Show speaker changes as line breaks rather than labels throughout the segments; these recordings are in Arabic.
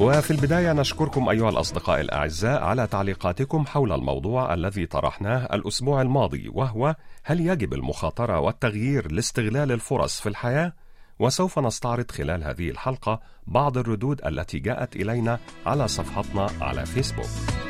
وفي البداية نشكركم أيها الأصدقاء الأعزاء على تعليقاتكم حول الموضوع الذي طرحناه الأسبوع الماضي وهو هل يجب المخاطرة والتغيير لاستغلال الفرص في الحياة؟ وسوف نستعرض خلال هذه الحلقة بعض الردود التي جاءت إلينا على صفحتنا على فيسبوك.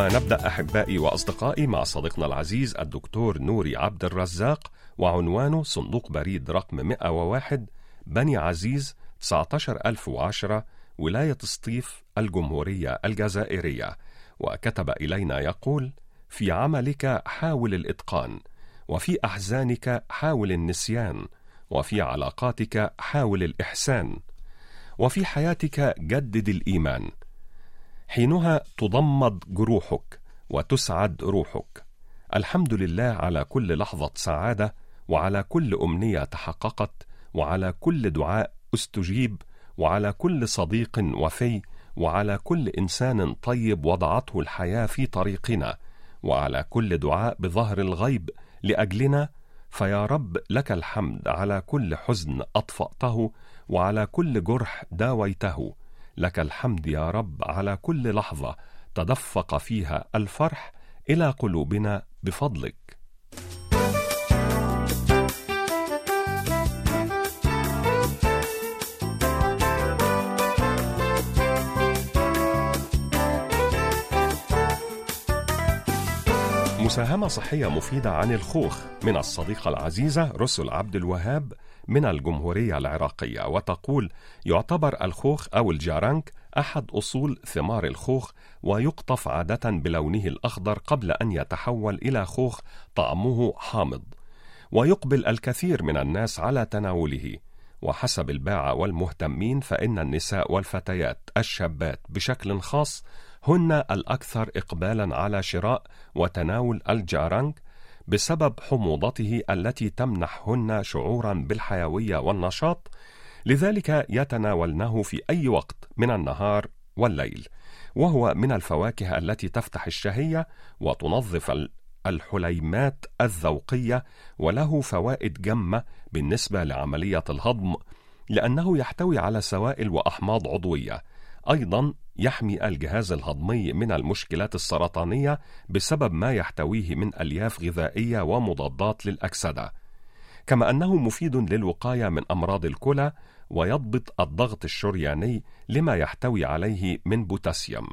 ونبدأ أحبائي وأصدقائي مع صديقنا العزيز الدكتور نوري عبد الرزاق وعنوانه صندوق بريد رقم 101 بني عزيز 19010 ولاية سطيف الجمهورية الجزائرية. وكتب إلينا يقول في عملك حاول الإتقان وفي أحزانك حاول النسيان وفي علاقاتك حاول الإحسان وفي حياتك جدد الإيمان حينها تضمد جروحك وتسعد روحك. الحمد لله على كل لحظة سعادة وعلى كل أمنية تحققت وعلى كل دعاء استجيب وعلى كل صديق وفي وعلى كل إنسان طيب وضعته الحياة في طريقنا وعلى كل دعاء بظهر الغيب لأجلنا. فيا رب لك الحمد على كل حزن أطفأته وعلى كل جرح داويته لك الحمد يا رب على كل لحظة تدفق فيها الفرح إلى قلوبنا بفضلك. مساهمة صحية مفيدة عن الخوخ من الصديقة العزيزة رسل عبد الوهاب من الجمهورية العراقية وتقول يعتبر الخوخ أو الجارانك أحد أصول ثمار الخوخ ويقطف عادة بلونه الأخضر قبل أن يتحول إلى خوخ طعمه حامض ويقبل الكثير من الناس على تناوله. وحسب الباعة والمهتمين فإن النساء والفتيات الشابات بشكل خاص هن الأكثر إقبالا على شراء وتناول الجارانك بسبب حموضته التي تمنحهن شعورا بالحيوية والنشاط لذلك يتناولنه في أي وقت من النهار والليل وهو من الفواكه التي تفتح الشهية وتنظف الحليمات الذوقية وله فوائد جمه بالنسبة لعملية الهضم لأنه يحتوي على سوائل وأحماض عضوية. أيضا يحمي الجهاز الهضمي من المشكلات السرطانية بسبب ما يحتويه من ألياف غذائية ومضادات للأكسدة كما أنه مفيد للوقاية من أمراض الكلى ويضبط الضغط الشرياني لما يحتوي عليه من بوتاسيوم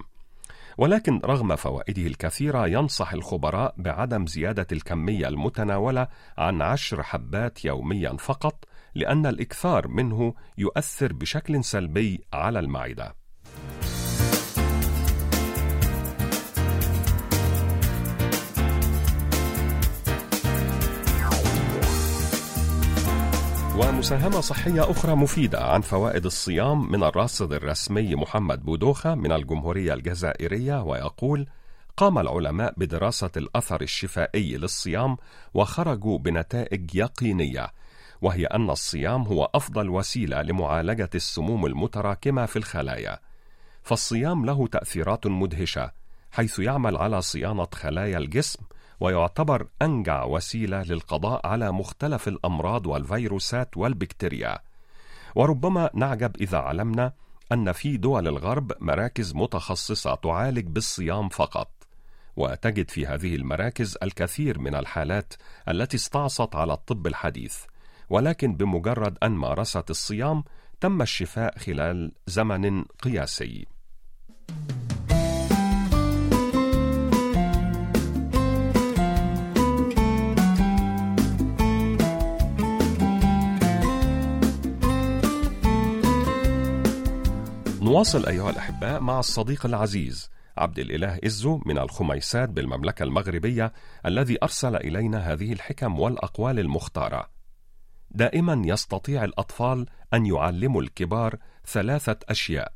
ولكن رغم فوائده الكثيرة ينصح الخبراء بعدم زيادة الكمية المتناولة عن عشر حبات يوميا فقط لأن الإكثار منه يؤثر بشكل سلبي على المعدة. ومساهمة صحية أخرى مفيدة عن فوائد الصيام من الراصد الرسمي محمد بودوخة من الجمهورية الجزائرية ويقول: قام العلماء بدراسة الأثر الشفائي للصيام وخرجوا بنتائج يقينية، وهي أن الصيام هو أفضل وسيلة لمعالجة السموم المتراكمة في الخلايا. فالصيام له تأثيرات مدهشة، حيث يعمل على صيانة خلايا الجسم ويعتبر أنجع وسيلة للقضاء على مختلف الأمراض والفيروسات والبكتيريا. وربما نعجب إذا علمنا أن في دول الغرب مراكز متخصصة تعالج بالصيام فقط. وتجد في هذه المراكز الكثير من الحالات التي استعصت على الطب الحديث، ولكن بمجرد أن مارست الصيام تم الشفاء خلال زمن قياسي. نواصل أيها الأحباء مع الصديق العزيز عبد الإله إزو من الخميسات بالمملكة المغربية الذي أرسل إلينا هذه الحكم والأقوال المختارة. دائما يستطيع الأطفال أن يعلموا الكبار ثلاثة أشياء: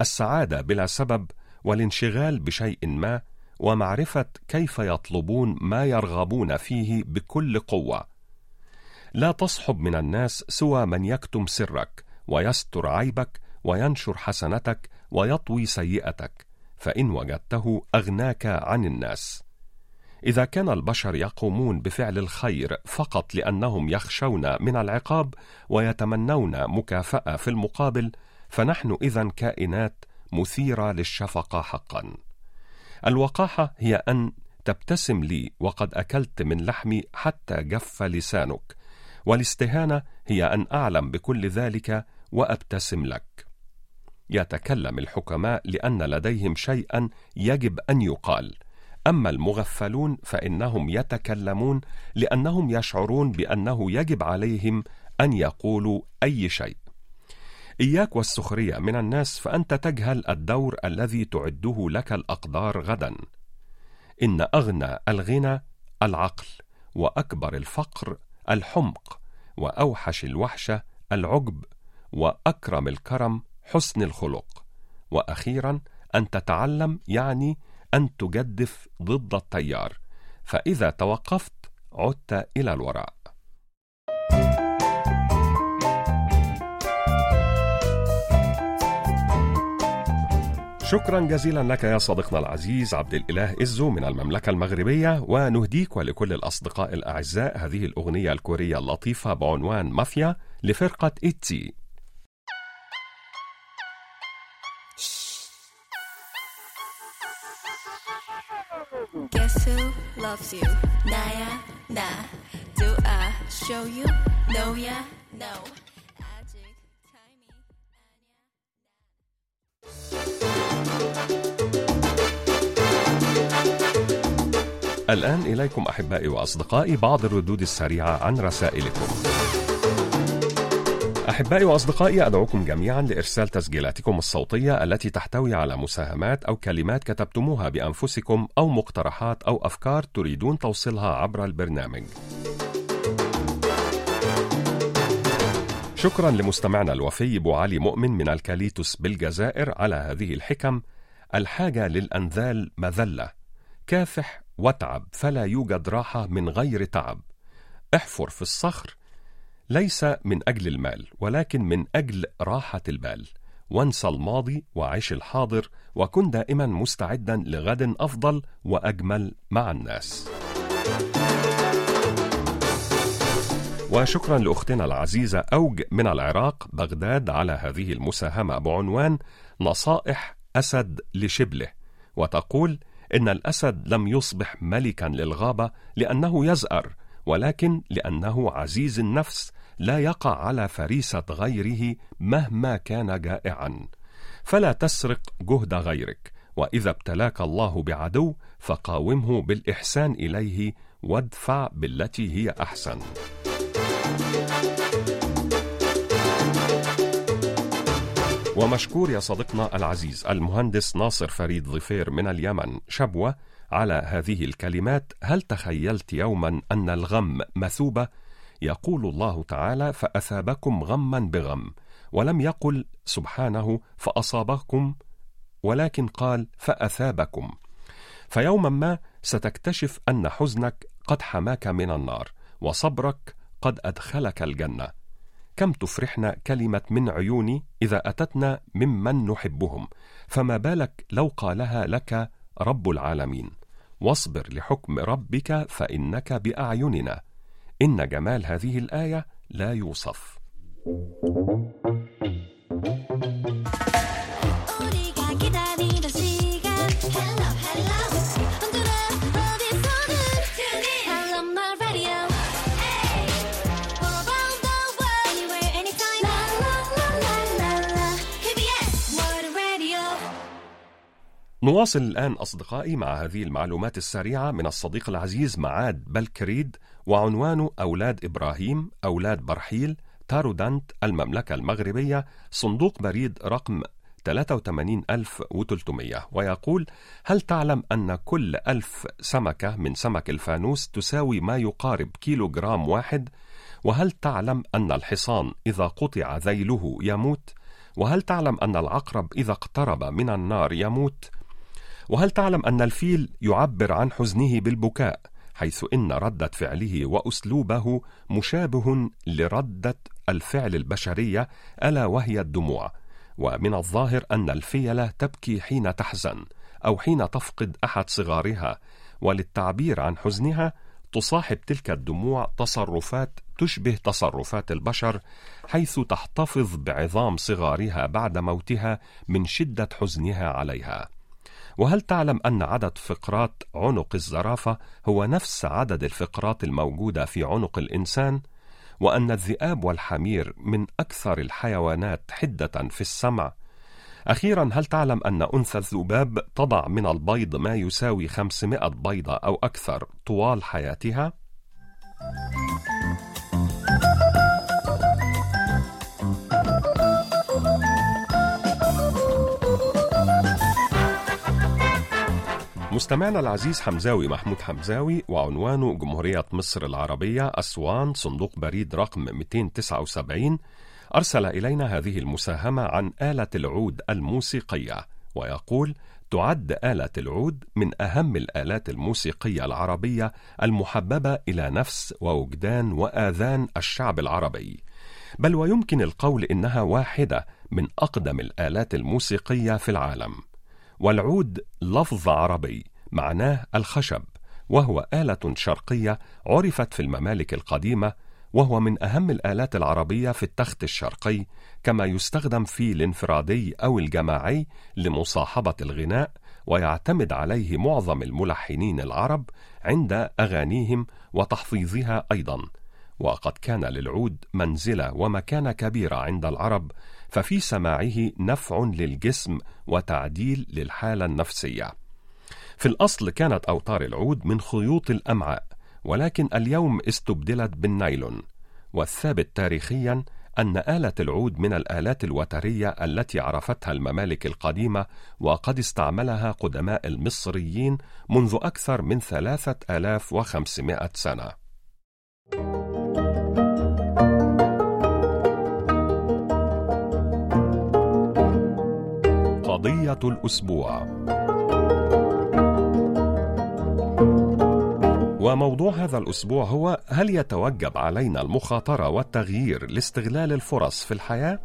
السعادة بلا سبب، والانشغال بشيء ما، ومعرفة كيف يطلبون ما يرغبون فيه بكل قوة. لا تصحب من الناس سوى من يكتم سرك، ويستر عيبك، وينشر حسنتك، ويطوي سيئتك. فإن وجدته أغناك عن الناس. إذا كان البشر يقومون بفعل الخير فقط لأنهم يخشون من العقاب ويتمنون مكافأة في المقابل، فنحن إذا كائنات مثيرة للشفقة حقا. الوقاحة هي أن تبتسم لي وقد أكلت من لحمي حتى جف لسانك، والاستهانة هي أن أعلم بكل ذلك وأبتسم لك. يتكلم الحكماء لأن لديهم شيئا يجب أن يقال، أما المغفلون فإنهم يتكلمون لأنهم يشعرون بأنه يجب عليهم أن يقولوا أي شيء. إياك والسخرية من الناس فأنت تجهل الدور الذي تعده لك الأقدار غدا. إن أغنى الغنى العقل، وأكبر الفقر الحمق، وأوحش الوحشة العجب، وأكرم الكرم حسن الخلق. وأخيرا أن تتعلم يعني أن تجدف ضد التيار. فإذا توقفت عدت إلى الوراء. شكرا جزيلا لك يا صديقنا العزيز عبد الإله إزو من المملكة المغربية ونهديك ولكل الأصدقاء الأعزاء هذه الأغنية الكورية اللطيفة بعنوان مافيا لفرقة إيتسي Guess who loves you? 나야 나. Do I show you? No야 no. الآن إليكم أحبائي وأصدقائي بعض الردود السريعة عن رسائلكم. أحبائي وأصدقائي أدعوكم جميعا لإرسال تسجيلاتكم الصوتية التي تحتوي على مساهمات أو كلمات كتبتموها بأنفسكم أو مقترحات أو أفكار تريدون توصيلها عبر البرنامج. شكرا لمستمعنا الوفي بو علي مؤمن من الكاليتوس بالجزائر على هذه الحكم الحاجة للأنذال مذلة كافح واتعب فلا يوجد راحة من غير تعب. احفر في الصخر ليس من أجل المال ولكن من أجل راحة البال. وانسى الماضي وعيش الحاضر وكن دائما مستعدا لغد أفضل وأجمل مع الناس. وشكرا لأختنا العزيزة أوج من العراق بغداد على هذه المساهمة. بعنوان نصائح أسد لشبله. وتقول إن الأسد لم يصبح ملكا للغابة لأنه يزأر ولكن لأنه عزيز النفس لا يقع على فريسة غيره مهما كان جائعا. فلا تسرق جهد غيرك وإذا ابتلاك الله بعدو فقاومه بالإحسان إليه وادفع بالتي هي أحسن. ومشكور يا صديقنا العزيز المهندس ناصر فريد ظفير من اليمن. شبوة على هذه الكلمات. هل تخيلت يوما أن الغم مثوبة يقول الله تعالى فأثابكم غما بغم ولم يقل سبحانه فأصابكم ولكن قال فأثابكم فيوما ما ستكتشف أن حزنك قد حماك من النار وصبرك قد أدخلك الجنة. كم تفرحنا كلمة من عيوني إذا أتتنا ممن نحبهم. فما بالك لو قالها لك رب العالمين. واصبر لحكم ربك فإنك بأعيننا. إن جمال هذه الآية لا يوصف. نواصل الآن أصدقائي مع هذه المعلومات السريعة من الصديق العزيز معاد بلكريد وعنوانه أولاد إبراهيم أولاد برحيل تارودانت المملكة المغربية صندوق بريد رقم 83300 ويقول هل تعلم أن كل ألف سمكة من سمك الفانوس تساوي ما يقارب كيلو جرام واحد؟ وهل تعلم أن الحصان إذا قطع ذيله يموت؟ وهل تعلم أن العقرب إذا اقترب من النار يموت؟ وهل تعلم أن الفيل يعبر عن حزنه بالبكاء؟ حيث إن ردة فعله وأسلوبه مشابه لردة الفعل البشرية ألا وهي الدموع ومن الظاهر أن الفيلة تبكي حين تحزن أو حين تفقد أحد صغارها وللتعبير عن حزنها تصاحب تلك الدموع تصرفات تشبه تصرفات البشر حيث تحتفظ بعظام صغارها بعد موتها من شدة حزنها عليها وهل تعلم أن عدد فقرات عنق الزرافة هو نفس عدد الفقرات الموجودة في عنق الإنسان وأن الذئاب والحمير من أكثر الحيوانات حدة في السمع أخيرا هل تعلم أن أنثى الذباب تضع من البيض ما يساوي 500 بيضة أو أكثر طوال حياتها؟ مستمعنا العزيز حمزاوي محمود حمزاوي وعنوانه جمهورية مصر العربية أسوان صندوق بريد رقم 279 أرسل إلينا هذه المساهمة عن آلة العود الموسيقية ويقول تعد آلة العود من أهم الآلات الموسيقية العربية المحببة إلى نفس ووجدان وآذان الشعب العربي. بل ويمكن القول إنها واحدة من أقدم الآلات الموسيقية في العالم. والعود لفظ عربي معناه الخشب وهو آلة شرقية عرفت في الممالك القديمة وهو من أهم الآلات العربية في التخت الشرقي كما يستخدم في الانفرادي أو الجماعي لمصاحبة الغناء ويعتمد عليه معظم الملحنين العرب عند أغانيهم وتحفيظها أيضا. وقد كان للعود منزلة ومكانة كبيرة عند العرب ففي سماعه نفع للجسم وتعديل للحالة النفسية. في الأصل كانت أوتار العود من خيوط الأمعاء ولكن اليوم استبدلت بالنايلون. والثابت تاريخيا أن آلة العود من الآلات الوترية التي عرفتها الممالك القديمة وقد استعملها قدماء المصريين منذ أكثر من ثلاثة آلاف وخمسمائة سنة. قضية الأسبوع وموضوع هذا الأسبوع هو هل يتوجب علينا المخاطرة والتغيير لاستغلال الفرص في الحياة؟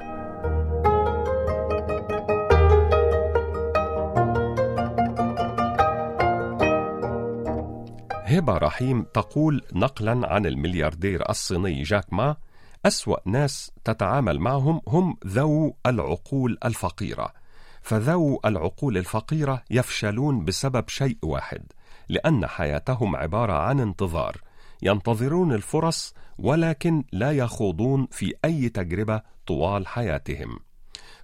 هبة رحيم تقول نقلا عن الملياردير الصيني جاك ما أسوأ ناس تتعامل معهم هم ذو العقول الفقيرة فذو العقول الفقيرة يفشلون بسبب شيء واحد لأن حياتهم عبارة عن انتظار ينتظرون الفرص ولكن لا يخوضون في أي تجربة طوال حياتهم.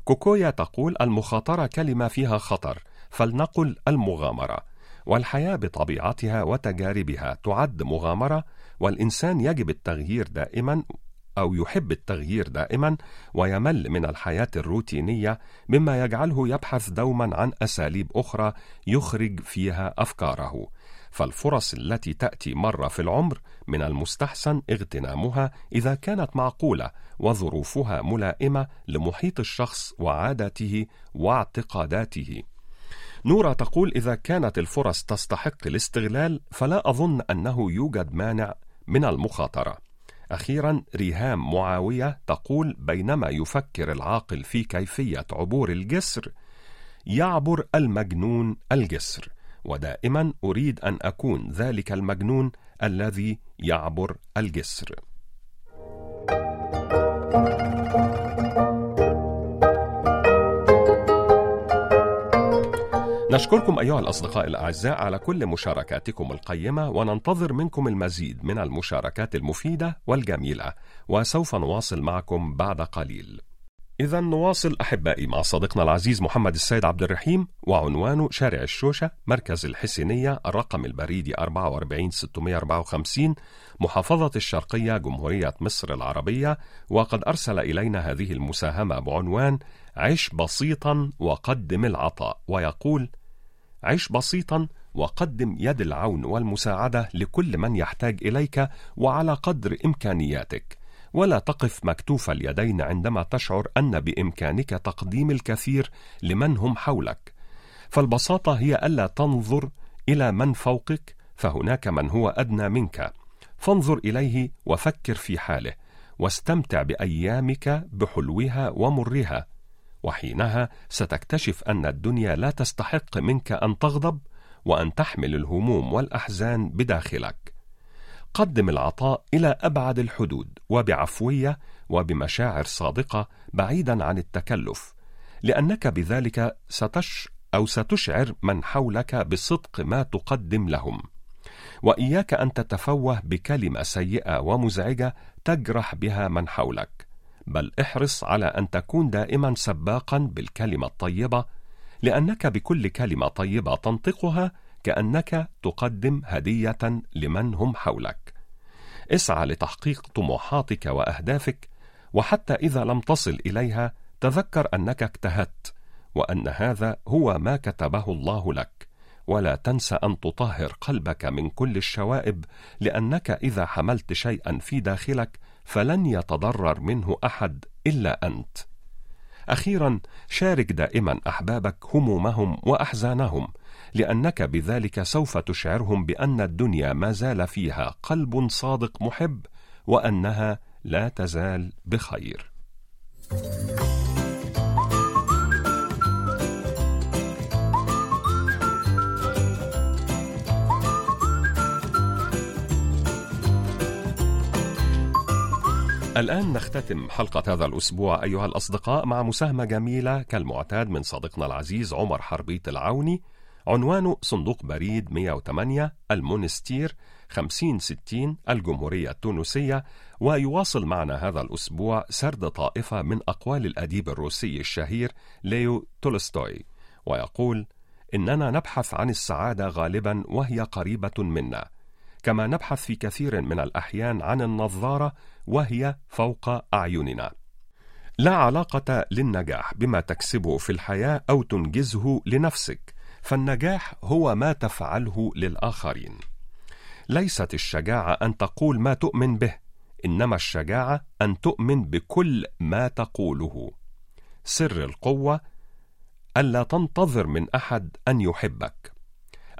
كوكويا تقول المخاطرة كلمة فيها خطر، فلنقل المغامرة، والحياة بطبيعتها وتجاربها تعد مغامرة، والإنسان يجب التغيير دائما أو يحب التغيير دائما ويمل من الحياة الروتينية مما يجعله يبحث دوما عن أساليب أخرى يخرج فيها أفكاره. فالفرص التي تأتي مرة في العمر من المستحسن اغتنامها إذا كانت معقولة وظروفها ملائمة لمحيط الشخص وعاداته واعتقاداته. نورا تقول إذا كانت الفرص تستحق الاستغلال فلا أظن أنه يوجد مانع من المخاطرة. أخيرا ريهام معاوية تقول بينما يفكر العاقل في كيفية عبور الجسر يعبر المجنون الجسر. ودائما أريد أن أكون ذلك المجنون الذي يعبر الجسر. نشكركم أيها الأصدقاء الأعزاء على كل مشاركاتكم القيمة وننتظر منكم المزيد من المشاركات المفيدة والجميلة وسوف نواصل معكم بعد قليل. إذا نواصل أحبائي مع صديقنا العزيز محمد السيد عبد الرحيم وعنوانه شارع الشوشة مركز الحسينية الرقم البريدي 44654 محافظة الشرقية جمهورية مصر العربية وقد أرسل إلينا هذه المساهمة بعنوان عش بسيطا وقدم العطاء ويقول عش بسيطا وقدم يد العون والمساعدة لكل من يحتاج إليك وعلى قدر إمكانياتك. ولا تقف مكتوف اليدين عندما تشعر أن بإمكانك تقديم الكثير لمن هم حولك. فالبساطة هي ألا تنظر إلى من فوقك فهناك من هو أدنى منك. فانظر إليه وفكر في حاله واستمتع بأيامك بحلوها ومرها. وحينها ستكتشف أن الدنيا لا تستحق منك أن تغضب وأن تحمل الهموم والأحزان بداخلك. قدم العطاء إلى أبعد الحدود وبعفوية وبمشاعر صادقة بعيدا عن التكلف لأنك بذلك ستش أو ستشعر من حولك بصدق ما تقدم لهم. وإياك أن تتفوه بكلمة سيئة ومزعجة تجرح بها من حولك. بل احرص على أن تكون دائما سباقا بالكلمة الطيبة لأنك بكل كلمة طيبة تنطقها كأنك تقدم هدية لمن هم حولك. اسعى لتحقيق طموحاتك وأهدافك وحتى إذا لم تصل إليها تذكر أنك اجتهدت وأن هذا هو ما كتبه الله لك. ولا تنس أن تطهر قلبك من كل الشوائب لأنك إذا حملت شيئا في داخلك فلن يتضرر منه أحد إلا أنت. أخيرا شارك دائما أحبابك همومهم وأحزانهم لأنك بذلك سوف تشعرهم بأن الدنيا ما زال فيها قلب صادق محب وأنها لا تزال بخير. الآن نختتم حلقة هذا الأسبوع أيها الأصدقاء مع مساهمة جميلة كالمعتاد من صديقنا العزيز عمر حربيت العوني عنوانه صندوق بريد 108 المنستير 5060 الجمهورية التونسية. ويواصل معنا هذا الأسبوع سرد طائفة من أقوال الأديب الروسي الشهير ليو تولستوي. ويقول إننا نبحث عن السعادة غالبا وهي قريبة منا. كما نبحث في كثير من الأحيان عن النظارة وهي فوق أعيننا. لا علاقة للنجاح بما تكسبه في الحياة أو تنجزه لنفسك فالنجاح هو ما تفعله للآخرين. ليست الشجاعة أن تقول ما تؤمن به إنما الشجاعة أن تؤمن بكل ما تقوله. سر القوة ألا تنتظر من أحد أن يحبك.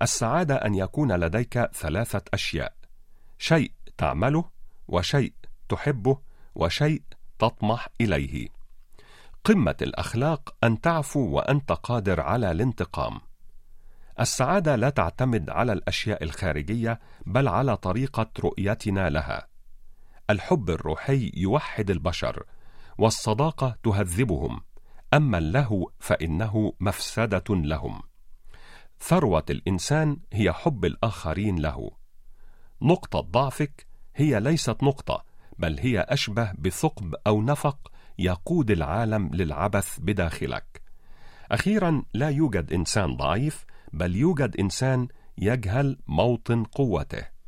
السعادة أن يكون لديك ثلاثة أشياء شيء تعمله وشيء تحبه وشيء تطمح إليه قمة الأخلاق أن تعفو وأنت قادر على الانتقام السعادة لا تعتمد على الأشياء الخارجية بل على طريقة رؤيتنا لها. الحب الروحي يوحد البشر، والصداقة تهذبهم، أما اللهو فإنه مفسدة لهم. ثروة الإنسان هي حب الآخرين له. نقطة ضعفك هي ليست نقطة، بل هي أشبه بثقب أو نفق يقود العالم للعبث بداخلك. أخيرا لا يوجد إنسان ضعيف بل يوجد إنسان يجهل موطن قوته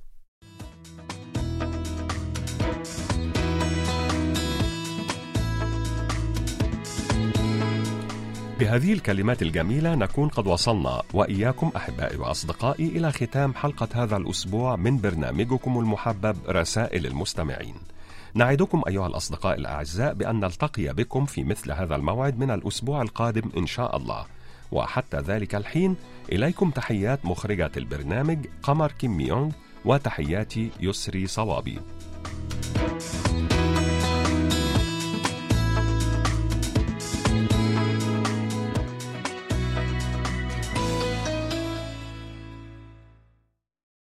بهذه الكلمات الجميلة نكون قد وصلنا وإياكم أحبائي وأصدقائي إلى ختام حلقة هذا الأسبوع من برنامجكم المحبب رسائل المستمعين. نعدكم أيها الأصدقاء الأعزاء بأن نلتقي بكم في مثل هذا الموعد من الأسبوع القادم إن شاء الله. وحتى ذلك الحين إليكم تحيات مخرجة البرنامج قمر كيم ميونغ وتحياتي يسري صوابي. thank you